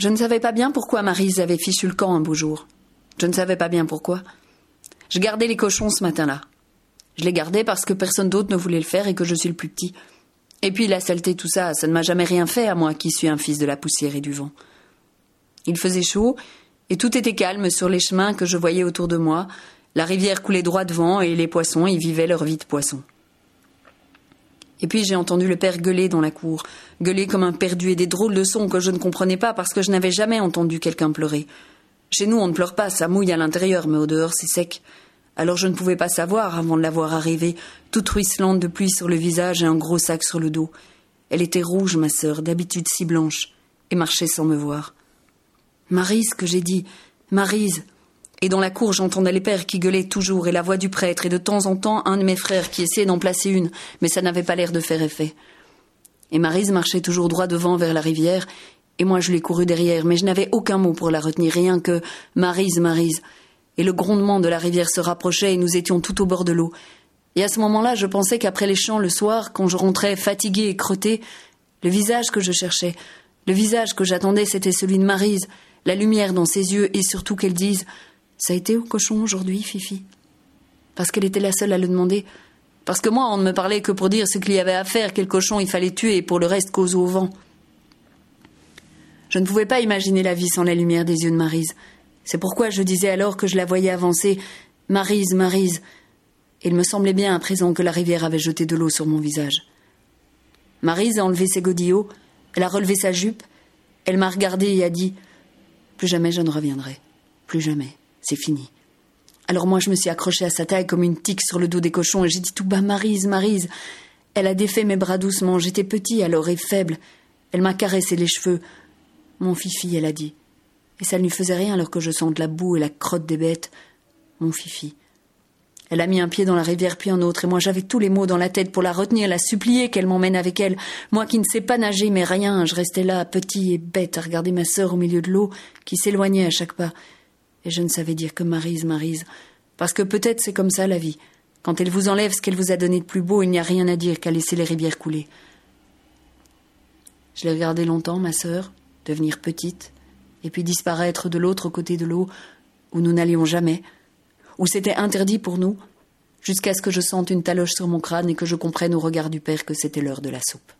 Je ne savais pas bien pourquoi Marise avait fichu le camp un beau jour. Je ne savais pas bien pourquoi. Je gardais les cochons ce matin-là. Je les gardais parce que personne d'autre ne voulait le faire et que je suis le plus petit. Et puis la saleté, tout ça, ça ne m'a jamais rien fait à moi qui suis un fils de la poussière et du vent. Il faisait chaud, et tout était calme sur les chemins que je voyais autour de moi. La rivière coulait droit devant et les poissons y vivaient leur vie de poisson. Et puis j'ai entendu le père gueuler dans la cour, gueuler comme un perdu et des drôles de sons que je ne comprenais pas parce que je n'avais jamais entendu quelqu'un pleurer. Chez nous, on ne pleure pas, ça mouille à l'intérieur, mais au dehors, c'est sec. Alors je ne pouvais pas savoir, avant de la voir arriver, toute ruisselante de pluie sur le visage et un gros sac sur le dos. Elle était rouge, ma sœur, d'habitude si blanche, et marchait sans me voir. Marise, que j'ai dit, Marise. Et dans la cour, j'entendais les pères qui gueulaient toujours, et la voix du prêtre, et de temps en temps un de mes frères qui essayait d'en placer une, mais ça n'avait pas l'air de faire effet. Et Marise marchait toujours droit devant vers la rivière, et moi je l'ai couru derrière, mais je n'avais aucun mot pour la retenir, rien que Marise, Marise. Et le grondement de la rivière se rapprochait, et nous étions tout au bord de l'eau. Et à ce moment-là, je pensais qu'après les champs, le soir, quand je rentrais fatigué et crotté, le visage que je cherchais, le visage que j'attendais, c'était celui de Marise, la lumière dans ses yeux, et surtout qu'elle dise ça a été au cochon aujourd'hui, Fifi Parce qu'elle était la seule à le demander. Parce que moi, on ne me parlait que pour dire ce qu'il y avait à faire, quel cochon il fallait tuer, et pour le reste cause au vent. Je ne pouvais pas imaginer la vie sans la lumière des yeux de Marise. C'est pourquoi je disais alors que je la voyais avancer Marise, Marise. il me semblait bien à présent que la rivière avait jeté de l'eau sur mon visage. Marise a enlevé ses godillots, elle a relevé sa jupe, elle m'a regardé et a dit Plus jamais je ne reviendrai. Plus jamais c'est fini. Alors moi, je me suis accrochée à sa taille comme une tique sur le dos des cochons et j'ai dit tout bas Marise, Marise. Elle a défait mes bras doucement. J'étais petit alors et faible. Elle m'a caressé les cheveux. Mon fifi, elle a dit. Et ça ne lui faisait rien alors que je sente la boue et la crotte des bêtes. Mon fifi. Elle a mis un pied dans la rivière puis un autre, et moi j'avais tous les mots dans la tête pour la retenir, la supplier qu'elle m'emmène avec elle. Moi qui ne sais pas nager, mais rien, je restais là, petit et bête, à regarder ma sœur au milieu de l'eau, qui s'éloignait à chaque pas. Et je ne savais dire que Marise, Marise, parce que peut-être c'est comme ça la vie. Quand elle vous enlève ce qu'elle vous a donné de plus beau, il n'y a rien à dire qu'à laisser les rivières couler. Je l'ai regardée longtemps, ma sœur, devenir petite, et puis disparaître de l'autre côté de l'eau, où nous n'allions jamais, où c'était interdit pour nous, jusqu'à ce que je sente une taloche sur mon crâne et que je comprenne au regard du père que c'était l'heure de la soupe.